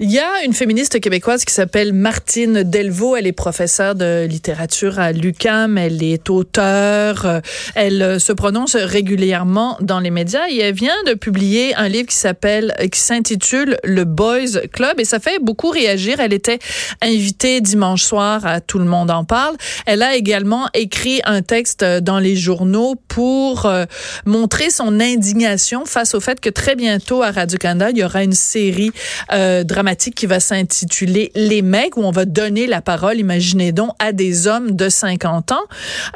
Il y a une féministe québécoise qui s'appelle Martine Delvaux. Elle est professeure de littérature à l'UCAM. Elle est auteure. Elle se prononce régulièrement dans les médias et elle vient de publier un livre qui s'appelle, qui s'intitule Le Boys Club et ça fait beaucoup réagir. Elle était invitée dimanche soir à Tout le monde en parle. Elle a également écrit un texte dans les journaux pour euh, montrer son indignation face au fait que très bientôt à Radio-Canada, il y aura une série euh, qui va s'intituler Les mecs, où on va donner la parole, imaginez donc, à des hommes de 50 ans.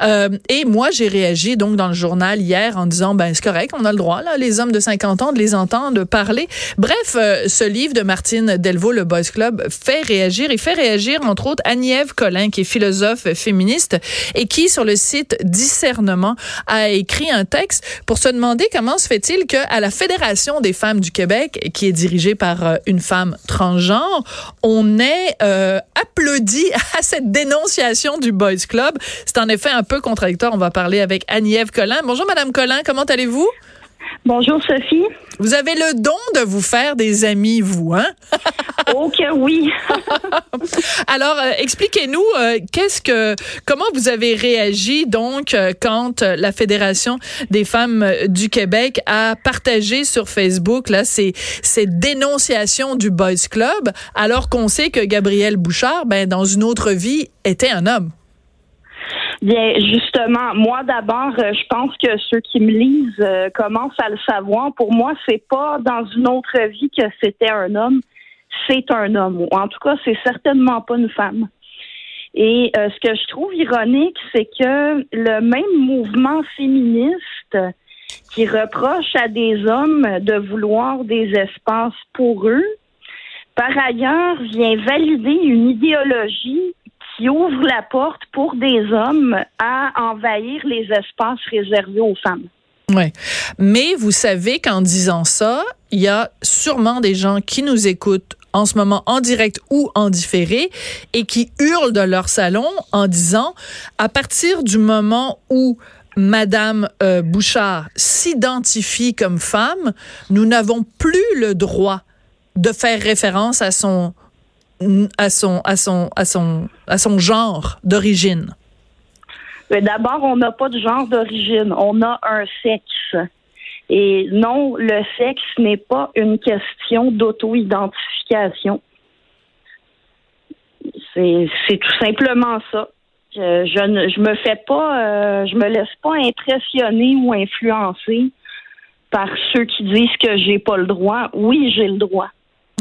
Euh, et moi, j'ai réagi donc dans le journal hier en disant, ben c'est correct, on a le droit, là, les hommes de 50 ans, de les entendre parler. Bref, euh, ce livre de Martine Delvaux, Le Boys Club, fait réagir. Il fait réagir, entre autres, Agnève Collin, qui est philosophe féministe et qui, sur le site Discernement, a écrit un texte pour se demander comment se fait-il qu'à la Fédération des femmes du Québec, qui est dirigée par euh, une femme on est euh, applaudi à cette dénonciation du Boys Club. C'est en effet un peu contradictoire. On va parler avec Annie-Ève Collin. Bonjour, Madame Collin. Comment allez-vous? Bonjour Sophie. Vous avez le don de vous faire des amis, vous, hein? oh que oui. Alors, euh, expliquez-nous euh, qu'est-ce que, comment vous avez réagi donc euh, quand la Fédération des femmes du Québec a partagé sur Facebook là ces, ces dénonciations du Boys Club, alors qu'on sait que Gabriel Bouchard, ben dans une autre vie, était un homme? Bien, justement, moi d'abord, euh, je pense que ceux qui me lisent euh, commencent à le savoir. Pour moi, c'est pas dans une autre vie que c'était un homme, c'est un homme. En tout cas, c'est certainement pas une femme. Et euh, ce que je trouve ironique, c'est que le même mouvement féministe qui reproche à des hommes de vouloir des espaces pour eux, par ailleurs, vient valider une idéologie qui ouvre la porte pour des hommes à envahir les espaces réservés aux femmes. Oui. Mais vous savez qu'en disant ça, il y a sûrement des gens qui nous écoutent en ce moment en direct ou en différé et qui hurlent de leur salon en disant à partir du moment où Madame euh, Bouchard s'identifie comme femme, nous n'avons plus le droit de faire référence à son à son, à son, à son, à son genre d'origine? D'abord, on n'a pas de genre d'origine, on a un sexe. Et non, le sexe n'est pas une question d'auto-identification. C'est tout simplement ça. Je, je, ne je me fais pas, euh, je me laisse pas impressionner ou influencer par ceux qui disent que j'ai pas le droit. Oui, j'ai le droit.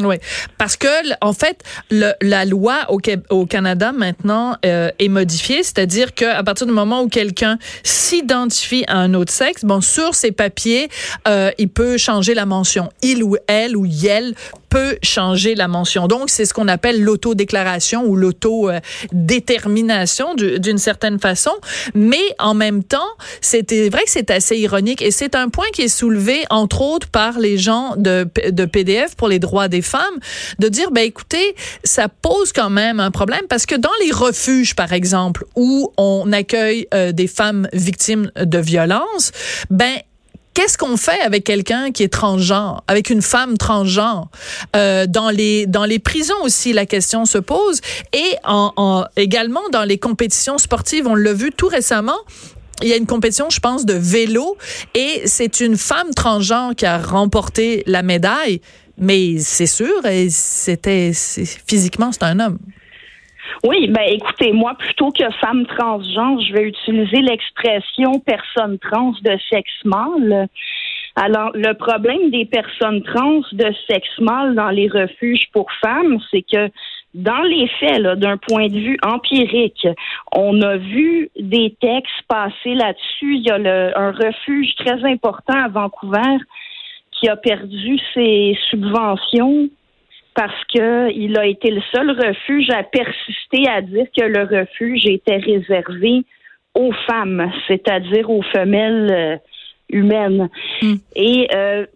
Oui, parce que en fait, le, la loi au, au Canada maintenant euh, est modifiée, c'est-à-dire qu'à partir du moment où quelqu'un s'identifie à un autre sexe, bon, sur ses papiers, euh, il peut changer la mention il ou elle ou yel peut changer la mention. Donc, c'est ce qu'on appelle l'autodéclaration ou l'autodétermination d'une certaine façon. Mais en même temps, c'était vrai que c'est assez ironique et c'est un point qui est soulevé, entre autres, par les gens de, de PDF pour les droits des femmes, de dire, ben écoutez, ça pose quand même un problème parce que dans les refuges, par exemple, où on accueille euh, des femmes victimes de violences, ben Qu'est-ce qu'on fait avec quelqu'un qui est transgenre, avec une femme transgenre? Euh, dans les dans les prisons aussi la question se pose. Et en, en également dans les compétitions sportives on l'a vu tout récemment il y a une compétition, je pense, de vélo. Et c'est une femme transgenre qui a remporté la médaille, mais c'est sûr, c'était physiquement c'est un homme. Oui, ben écoutez, moi, plutôt que femme transgenre, je vais utiliser l'expression personne trans de sexe mâle. Alors, le problème des personnes trans de sexe mâle dans les refuges pour femmes, c'est que dans les faits, d'un point de vue empirique, on a vu des textes passer là-dessus. Il y a le, un refuge très important à Vancouver qui a perdu ses subventions parce que il a été le seul refuge à persister à dire que le refuge était réservé aux femmes, c'est-à-dire aux femelles euh, humaines. Mm. Et euh,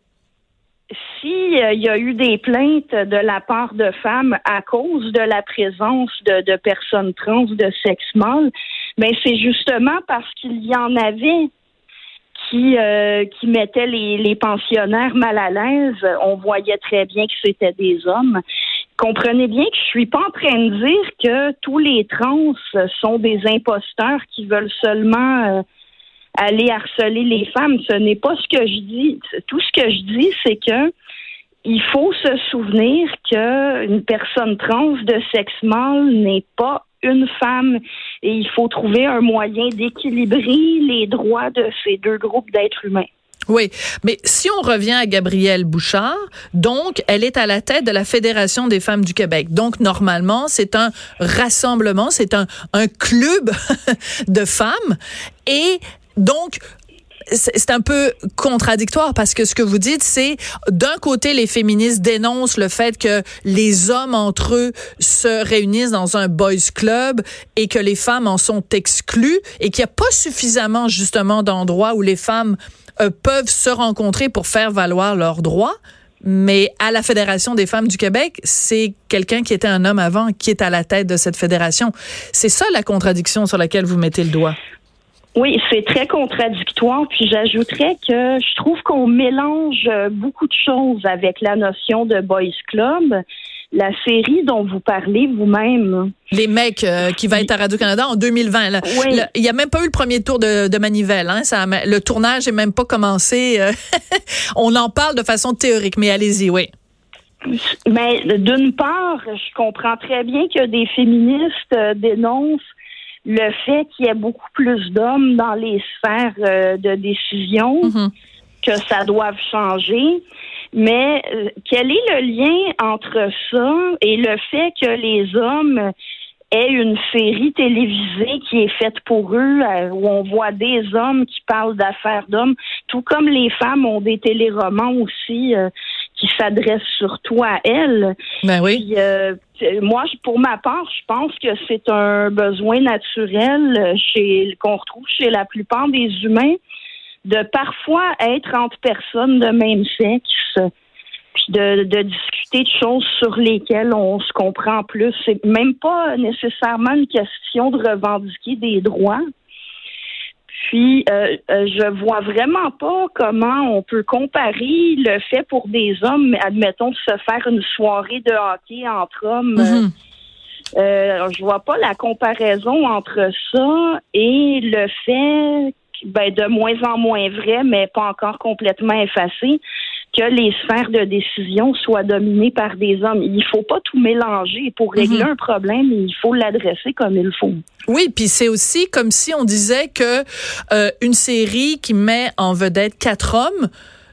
si euh, y a eu des plaintes de la part de femmes à cause de la présence de, de personnes trans de sexe mâle, ben c'est justement parce qu'il y en avait qui euh, qui mettaient les, les pensionnaires mal à l'aise. On voyait très bien que c'était des hommes. Comprenez bien que je suis pas en train de dire que tous les trans sont des imposteurs qui veulent seulement euh, aller harceler les femmes. Ce n'est pas ce que je dis. Tout ce que je dis, c'est que il faut se souvenir qu'une personne trans de sexe mâle n'est pas une femme et il faut trouver un moyen d'équilibrer les droits de ces deux groupes d'êtres humains. Oui, mais si on revient à Gabrielle Bouchard, donc elle est à la tête de la Fédération des femmes du Québec. Donc normalement, c'est un rassemblement, c'est un, un club de femmes et donc c'est un peu contradictoire parce que ce que vous dites, c'est d'un côté, les féministes dénoncent le fait que les hommes entre eux se réunissent dans un boys club et que les femmes en sont exclues et qu'il n'y a pas suffisamment justement d'endroits où les femmes euh, peuvent se rencontrer pour faire valoir leurs droits. Mais à la Fédération des femmes du Québec, c'est quelqu'un qui était un homme avant qui est à la tête de cette fédération. C'est ça la contradiction sur laquelle vous mettez le doigt. Oui, c'est très contradictoire. Puis j'ajouterais que je trouve qu'on mélange beaucoup de choses avec la notion de boys club. La série dont vous parlez vous-même. Les mecs euh, qui va être à Radio-Canada en 2020. il n'y a même pas eu le premier tour de, de Manivelle. Hein, ça, le tournage n'est même pas commencé. Euh, on en parle de façon théorique, mais allez-y, oui. Mais d'une part, je comprends très bien que des féministes euh, dénoncent le fait qu'il y ait beaucoup plus d'hommes dans les sphères euh, de décision, mhm. que ça doive changer. Mais euh, quel est le lien entre ça et le fait que les hommes aient une série télévisée qui est faite pour eux, euh, où on voit des hommes qui parlent d'affaires d'hommes, tout comme les femmes ont des téléromans aussi qui s'adresse surtout à elle. Ben oui. Euh, moi, pour ma part, je pense que c'est un besoin naturel chez qu'on retrouve chez la plupart des humains de parfois être entre personnes de même sexe, puis de, de discuter de choses sur lesquelles on se comprend plus. C'est même pas nécessairement une question de revendiquer des droits. Puis, euh, euh, je vois vraiment pas comment on peut comparer le fait pour des hommes, admettons, de se faire une soirée de hockey entre hommes. Mhm. euh, je vois pas la comparaison entre ça et le fait, ben, de moins en moins vrai, mais pas encore complètement effacé, que les sphères de décision soient dominées par des hommes. Il faut pas tout mélanger. Pour régler mhm. un problème, il faut l'adresser comme il faut. Oui, puis c'est aussi comme si on disait que euh, une série qui met en vedette quatre hommes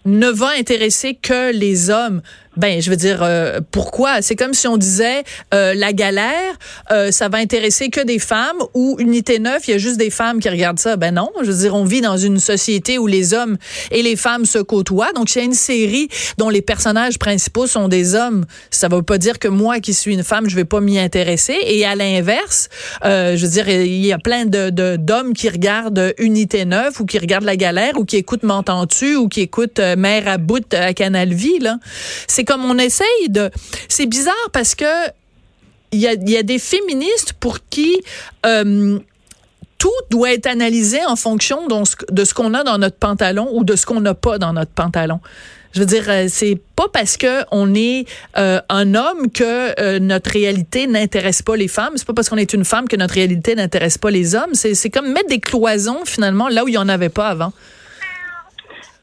ne va intéresser que les hommes. Ben, je veux dire, euh, pourquoi? C'est comme si on disait, euh, la galère, euh, ça va intéresser que des femmes ou Unité 9, il y a juste des femmes qui regardent ça. Ben non, je veux dire, on vit dans une société où les hommes et les femmes se côtoient. Donc, il y a une série dont les personnages principaux sont des hommes. Ça veut pas dire que moi, qui suis une femme, je vais pas m'y intéresser. Et à l'inverse, je veux dire, il y a plein de d'hommes qui regardent Unité 9 ou qui regardent la galère ou qui écoutent M'entends-tu ou qui écoutent Mère à bout à Canal Vie, là. Comme on essaye de. C'est bizarre parce que il y a, des féministes pour qui euh, tout doit être analysé en fonction de ce qu'on a dans notre pantalon ou de ce qu'on n'a pas dans notre pantalon. Je veux dire, euh, c'est pas parce que on est euh, un homme que notre réalité n'intéresse pas les femmes. C'est pas parce qu'on est une femme que notre réalité n'intéresse pas les hommes. C'est comme mettre des cloisons finalement là où il y en avait pas avant.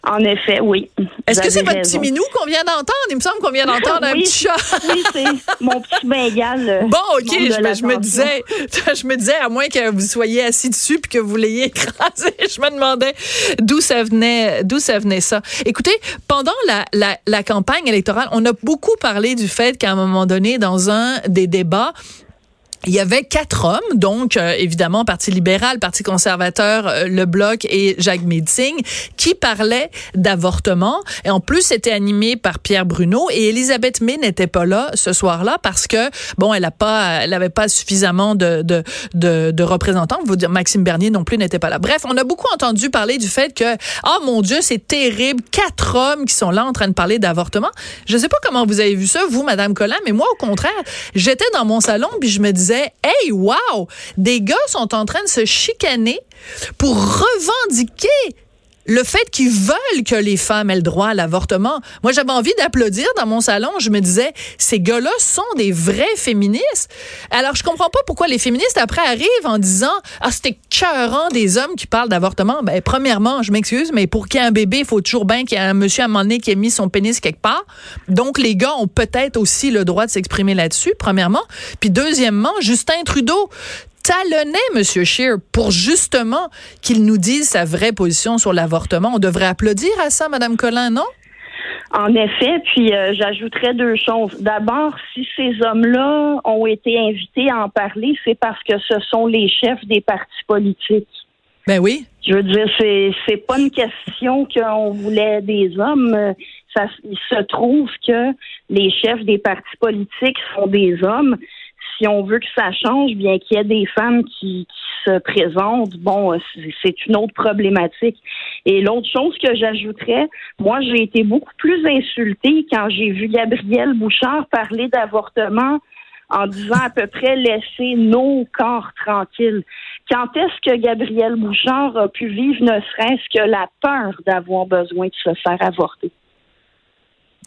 En effet, oui. Est-ce que c'est votre petit minou qu'on vient d'entendre? Il me semble qu'on vient d'entendre un petit chat. oui, c'est mon petit bengale. Bon, OK, je, me disais, je me disais, à moins que vous soyez assis dessus puis que vous l'ayez écrasé, je me demandais d'où ça venait, d'où ça venait ça. Écoutez, pendant la, la, la campagne électorale, on a beaucoup parlé du fait qu'à un moment donné, dans un des débats, il y avait quatre hommes, donc euh, évidemment Parti libéral, Parti conservateur, euh, le Bloc et Jacques Meeting, qui parlaient d'avortement. Et en plus, c'était animé par Pierre Bruno et Elisabeth May n'était pas là ce soir-là parce que bon, elle a pas, elle avait pas suffisamment de de de, de représentants. Vous dire Maxime Bernier non plus n'était pas là. Bref, on a beaucoup entendu parler du fait que oh mon Dieu, c'est terrible, quatre hommes qui sont là en train de parler d'avortement. Je sais pas comment vous avez vu ça, vous, Madame Collin, mais moi au contraire, j'étais dans mon salon puis je me disais Hey, wow! Des gars sont en train de se chicaner pour revendiquer le fait qu'ils veulent que les femmes aient le droit à l'avortement. Moi, j'avais envie d'applaudir dans mon salon. Je me disais, ces gars-là sont des vrais féministes. Alors, je comprends pas pourquoi les féministes après arrivent en disant, ah, c'était cœurant des hommes qui parlent d'avortement. Ben, premièrement, je m'excuse, mais pour qu'il y ait un bébé, il faut toujours bien qu'il y ait un monsieur à un moment donné qui ait mis son pénis quelque part. Donc, les gars ont peut-être aussi le droit de s'exprimer là-dessus, premièrement. Puis, deuxièmement, Justin Trudeau, talonnait M. Scheer pour justement qu'il nous dise sa vraie position sur l'avortement. On devrait applaudir à ça, Mme Collin, non? En effet, puis euh, j'ajouterais deux choses. D'abord, si ces hommes-là ont été invités à en parler, c'est parce que ce sont les chefs des partis politiques. Ben oui. Je veux dire, c'est c'est pas une question qu'on voulait des hommes. Ça, il se trouve que les chefs des partis politiques sont des hommes si on veut que ça change, bien qu'il y ait des femmes qui, se présentent, bon, c'est une autre problématique. Et l'autre chose que j'ajouterais, moi, j'ai été beaucoup plus insultée quand j'ai vu Gabrielle Bouchard parler d'avortement en disant à peu près laisser nos corps tranquilles. Quand est-ce que Gabrielle Bouchard a pu vivre ne serait-ce que la peur d'avoir besoin de se faire avorter?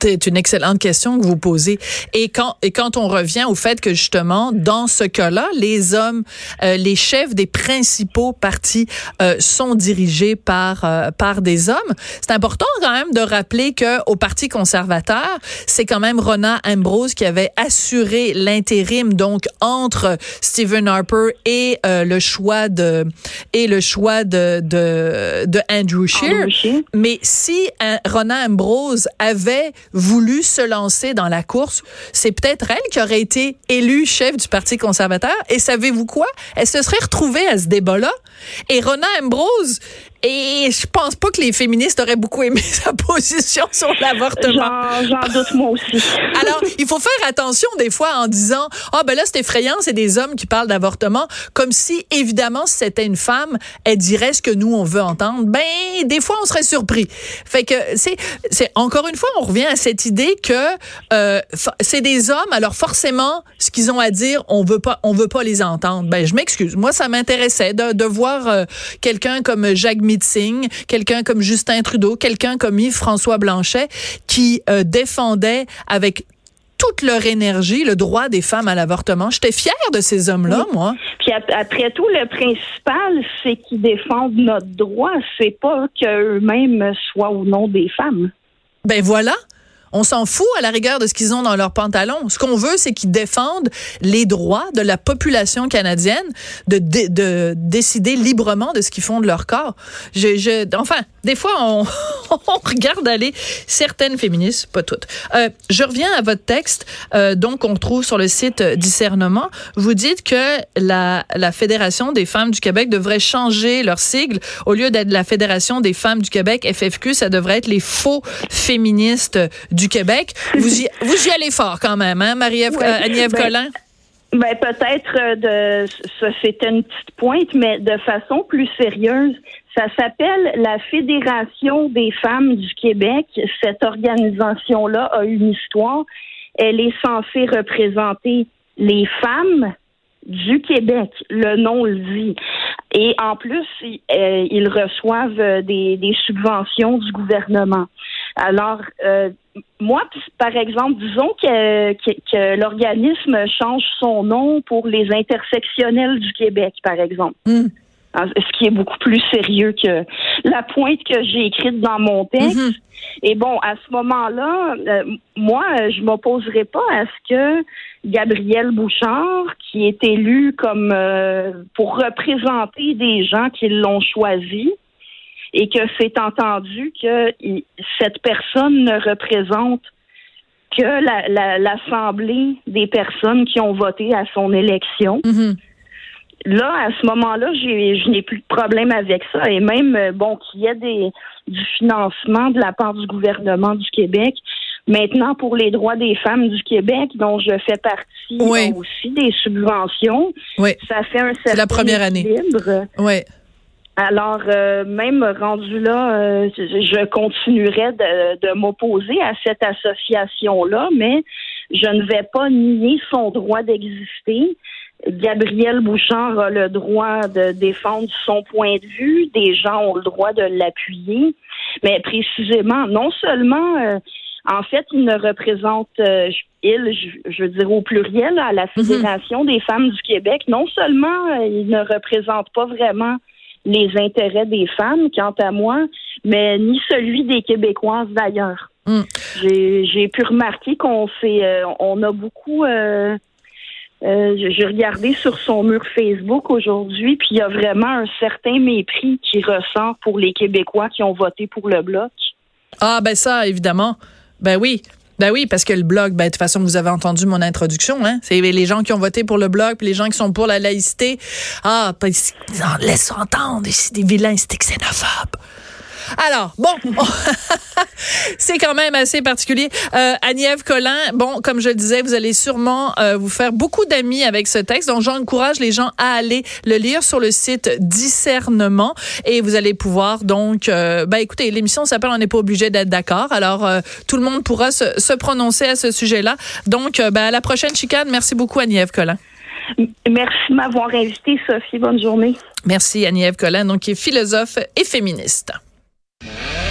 C'est une excellente question que vous posez. Et quand, et quand on revient au fait que justement, dans ce cas-là, les hommes, euh, les chefs des principaux partis euh, sont dirigés par, euh, par des hommes, c'est important quand même de rappeler que au Parti conservateur, c'est quand même Rona Ambrose qui avait assuré l'intérim donc entre Stephen Harper et le choix de et le choix de de, de Andrew Scheer. Mais si Rona Ambrose avait voulu se lancer dans la course, c'est peut-être elle qui aurait été élue chef du Parti conservateur. Et savez-vous quoi? Elle se serait retrouvée à ce débat-là. Et Rona Ambrose, et je pense pas que les féministes auraient beaucoup aimé sa position sur l'avortement. J'en doute moi aussi. Alors, il faut faire attention des fois en disant ah oh, ben là c'est effrayant, c'est des hommes qui parlent d'avortement comme si évidemment si c'était une femme, elle dirait ce que nous on veut entendre. Ben des fois on serait surpris. Fait que c'est c'est encore une fois on revient à cette idée que euh, c'est des hommes alors forcément ce qu'ils ont à dire, on veut pas on veut pas les entendre. Ben je m'excuse. Moi ça m'intéressait de, de voir euh, quelqu'un comme Jacques quelqu'un comme Justin Trudeau, quelqu'un comme Yves-François Blanchet, qui euh, défendait avec toute leur énergie le droit des femmes à l'avortement. J'étais fière de ces hommes-là, moi. Puis après tout, le principal, c'est qu'ils défendent notre droit. C'est pas qu'eux-mêmes soient ou non des femmes. Ben voilà. On s'en fout à la rigueur de ce qu'ils ont dans leurs pantalons. Ce qu'on veut, c'est qu'ils défendent les droits de la population canadienne de, de, décider librement de ce qu'ils font de leur corps. Je, je, enfin, des fois, on, on, regarde aller certaines féministes, pas toutes. Euh, je reviens à votre texte, euh, donc qu'on trouve sur le site Discernement. Vous dites que la, la Fédération des femmes du Québec devrait changer leur sigle. Au lieu d'être la Fédération des femmes du Québec, FFQ, ça devrait être les faux féministes du du Québec. Vous y, vous y allez fort quand même, hein, Marie-Ève ben, Collin? Ben peut-être euh, de ça c'était une petite pointe, mais de façon plus sérieuse, ça s'appelle la Fédération des femmes du Québec. Cette organisation-là a une histoire. Elle est censée représenter les femmes du Québec. Le nom le dit. Et en plus, euh, ils reçoivent des, des, subventions du gouvernement. Alors, euh, moi, par exemple, disons que, que, l'organisme change son nom pour les intersectionnels du Québec, par exemple. Hmm. Ce qui est beaucoup plus sérieux que la pointe que j'ai écrite dans mon texte. Hmm. Et bon, à ce moment-là, euh, moi, je m'opposerai pas à ce que Gabriel Bouchard, qui est élu comme euh, pour représenter des gens qui l'ont choisi, et que c'est entendu que cette personne ne représente que l'Assemblée des personnes qui ont voté à son élection. Mhm. Là, à ce moment-là, je n'ai plus de problème avec ça. Et même, euh, bon, qu'il y ait des, du financement de la part du gouvernement du Québec. Maintenant, pour les droits des femmes du Québec, dont je fais partie aussi des subventions, ça fait un certain la première année. Oui. Alors, euh, même rendu là, euh, je continuerai de, de m'opposer à cette association-là, mais je ne vais pas nier son droit d'exister. Gabriel Bouchard a le droit de défendre son point de vue. Des gens ont le droit de l'appuyer. Mais précisément, non seulement, euh, en fait, il ne représente, il, je, veux dire au pluriel, à la mhm. Fédération des femmes du Québec, non seulement il ne représente pas vraiment les intérêts des femmes, quant à moi, mais ni celui des Québécoises d'ailleurs. Hmm. J'ai pu remarquer qu'on euh, on a beaucoup. Euh, euh, J'ai regardé sur son mur Facebook aujourd'hui, puis il y a vraiment un certain mépris qui ressort pour les Québécois qui ont voté pour le bloc. Ah ben ça, évidemment. Ben oui. Ben oui, parce que le blog, ben, de toute façon, vous avez entendu mon introduction, hein? C'est les gens qui ont voté pour le blog, puis les gens qui sont pour la laïcité. Ah, ben, laisse entendre, c'est des vilains, c'est xénophobes. Alors, bon, c'est quand même assez particulier. Euh, Agnève Collin, bon, comme je le disais, vous allez sûrement euh, vous faire beaucoup d'amis avec ce texte. Donc, j'encourage les gens à aller le lire sur le site Discernement et vous allez pouvoir donc, euh, ben, écoutez, l'émission s'appelle On n'est pas obligé d'être d'accord. Alors, euh, tout le monde pourra se, se prononcer à ce sujet-là. Donc, ben, à la prochaine chicane. Merci beaucoup, Agnève Collin. Merci de m'avoir invité, Sophie. Bonne journée. Merci, Agnève Collin, donc, qui est philosophe et féministe. Yeah.